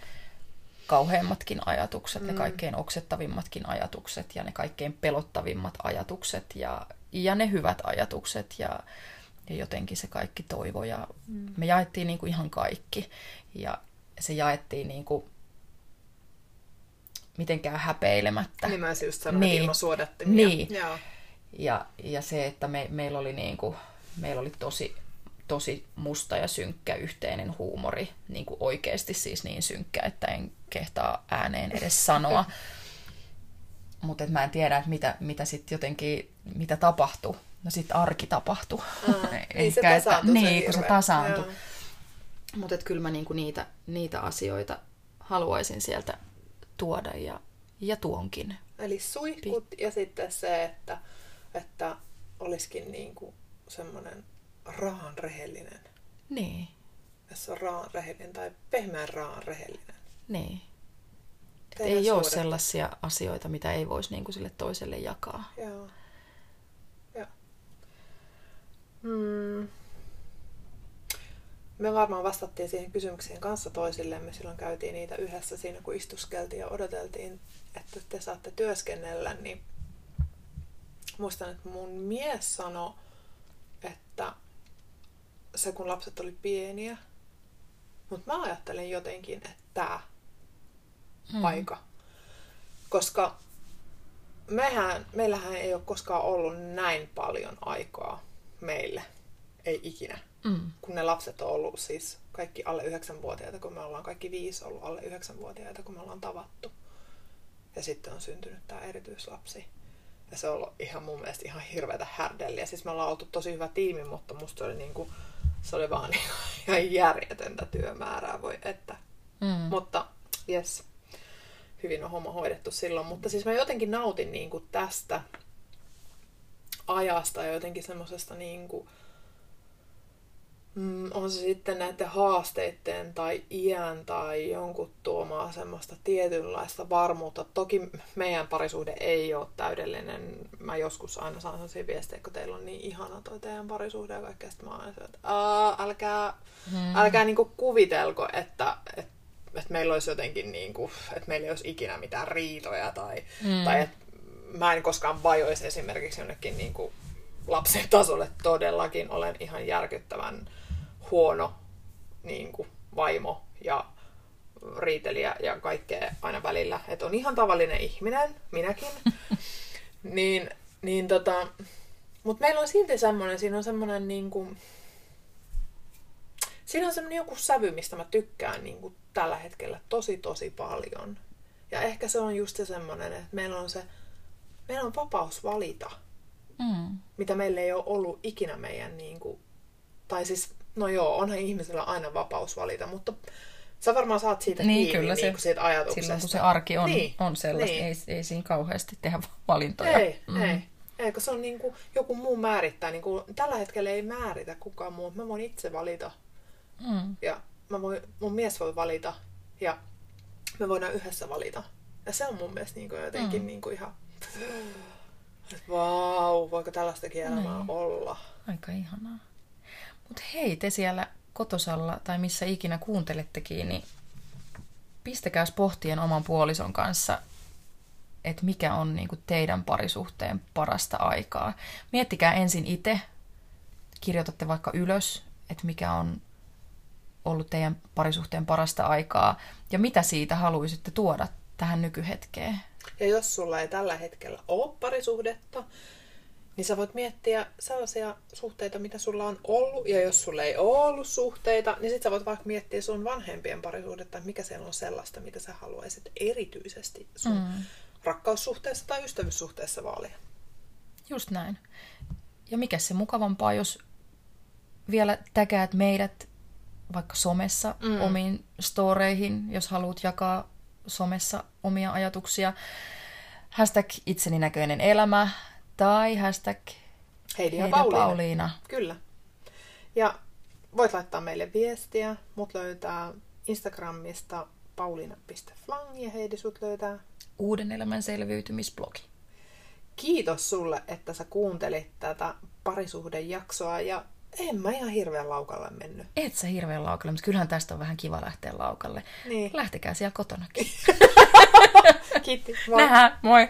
kauheimmatkin ajatukset, mm. ne kaikkein oksettavimmatkin ajatukset ja ne kaikkein pelottavimmat ajatukset ja, ja ne hyvät ajatukset ja, ja jotenkin se kaikki toivo. Ja mm. Me jaettiin niin kuin ihan kaikki. Ja se jaettiin niin kuin mitenkään häpeilemättä. Niin mä just sanoin, niin. ilman suodattimia. Niin. Joo. Ja, ja se, että me, meillä oli, niin kuin, meillä oli tosi, tosi musta ja synkkä yhteinen huumori, niin kuin oikeasti siis niin synkkä, että en kehtaa ääneen edes sanoa. Mutta mä en tiedä, että mitä, mitä sitten jotenkin, mitä tapahtui No sit arki tapahtui. Aa, niin se tasaantui se Niin, kun se tasaantui. Joo. Mutta kyllä mä niinku niitä, niitä asioita haluaisin sieltä tuoda ja, ja tuonkin. Eli suihkut ja sitten se, että, että olisikin niinku semmoinen raan rehellinen. Niin, Jos on raan rehellinen tai pehmeän raan rehellinen. niin. Et Teidän ei ole suhde. sellaisia asioita, mitä ei voisi niinku sille toiselle jakaa. Joo. Joo. Hmm. Me varmaan vastattiin siihen kysymykseen kanssa toisillemme. Silloin käytiin niitä yhdessä siinä, kun istuskeltiin ja odoteltiin, että te saatte työskennellä. Niin muistan, että mun mies sanoi, että se kun lapset oli pieniä, mutta mä ajattelin jotenkin, että tämä Mm. aika. Koska mehän, meillähän ei ole koskaan ollut näin paljon aikaa meille. Ei ikinä. Mm. Kun ne lapset on ollut siis kaikki alle 9-vuotiaita, kun me ollaan kaikki viisi ollut alle 9-vuotiaita, kun me ollaan tavattu. Ja sitten on syntynyt tämä erityislapsi. Ja se on ollut ihan mun mielestä ihan hirveätä härdelliä. Siis me ollaan oltu tosi hyvä tiimi, mutta musta se oli, niinku, se oli vaan ihan järjetöntä työmäärää, voi että. Mm. Mutta yes, hyvin on homma hoidettu silloin. Mutta siis mä jotenkin nautin niin kuin tästä ajasta ja jotenkin semmoisesta niin kuin, mm, on se sitten näiden haasteiden tai iän tai jonkun tuomaa semmoista tietynlaista varmuutta. Toki meidän parisuhde ei ole täydellinen. Mä joskus aina saan sellaisia viestejä, kun teillä on niin ihana toi teidän parisuhde ja kaikkea. Sitten mä aina että älkää, Mm. älkää niinku kuvitelko, että, että, että meillä olisi jotenkin, niinku, että meillä ei olisi ikinä mitään riitoja tai, Mm. tai että mä en koskaan vajoisi esimerkiksi jonnekin niinku lapsen tasolle todellakin. Olen ihan järkyttävän huono niinku, vaimo ja riitelijä ja kaikkea aina välillä. Että on ihan tavallinen ihminen, minäkin. niin, niin tota, mutta meillä on silti semmoinen, siinä on semmoinen niinku, siinä on semmoinen joku sävy, mistä mä tykkään niinku tällä hetkellä tosi tosi paljon. Ja ehkä se on just se semmoinen, että meillä on se, meillä on vapaus valita, Mm. mitä meillä ei ole ollut ikinä meidän niinku, tai siis, no joo, onhan ihmisellä aina vapaus valita, mutta sä varmaan saat siitä Niin, kiinni kyllä se- niinku siitä ajatuksesta. Silloin kun se arki on, Niin, on sellaista, niin. ei, ei siinä kauheasti tehdä valintoja. Ei, mm. ei. Eikö se on niin kuin, joku muu määrittää. Niin kuin, tällä hetkellä ei määritä kukaan muu. Mä voin itse valita. Mm. Ja mä voin, mun mies voi valita. Ja me voidaan yhdessä valita. Ja se on mun mielestä niin kuin jotenkin Mm. niin kuin ihan... Vau, voiko tällaistakin elämää Niin. olla? Aika ihanaa. Mutta hei, te siellä kotosalla tai missä ikinä kuuntelettekin, niin pistäkääs pohtien oman puolison kanssa, että mikä on niinku teidän parisuhteen parasta aikaa. Miettikää ensin itse, kirjoitatte vaikka ylös, että mikä on ollut teidän parisuhteen parasta aikaa ja mitä siitä haluaisitte tuoda tähän nykyhetkeen. Ja jos sulla ei tällä hetkellä ole parisuhdetta, niin sä voit miettiä sellaisia suhteita, mitä sulla on ollut. Ja jos sulla ei ole ollut suhteita, niin sit sä voit vaikka miettiä sun vanhempien parisuhdetta, että mikä siellä on sellaista, mitä sä haluaisit erityisesti sun mm. rakkaussuhteessa tai ystävyyssuhteessa vaalia. Just näin. Ja mikä se mukavampaa, jos vielä täkäät meidät vaikka somessa mm. omiin storeihin, jos haluat jakaa somessa omia ajatuksia. Hashtag itseni näköinen elämä tai hashtag Heidi ja Pauliina. Pauliina. Kyllä. Ja voit laittaa meille viestiä. Mut löytää Instagramista pauliina.flang ja Heidi sut löytää Uuden elämän selviytymisblogi. Kiitos sulle, että sä kuuntelit tätä parisuhdejaksoa ja en mä ihan hirveän laukalle mennyt. Et sä hirveän laukalle, mutta kyllähän tästä on vähän kiva lähteä laukalle. Niin. Lähtekää siellä kotonakin. Kiitti. Moi. Nähdään, moi!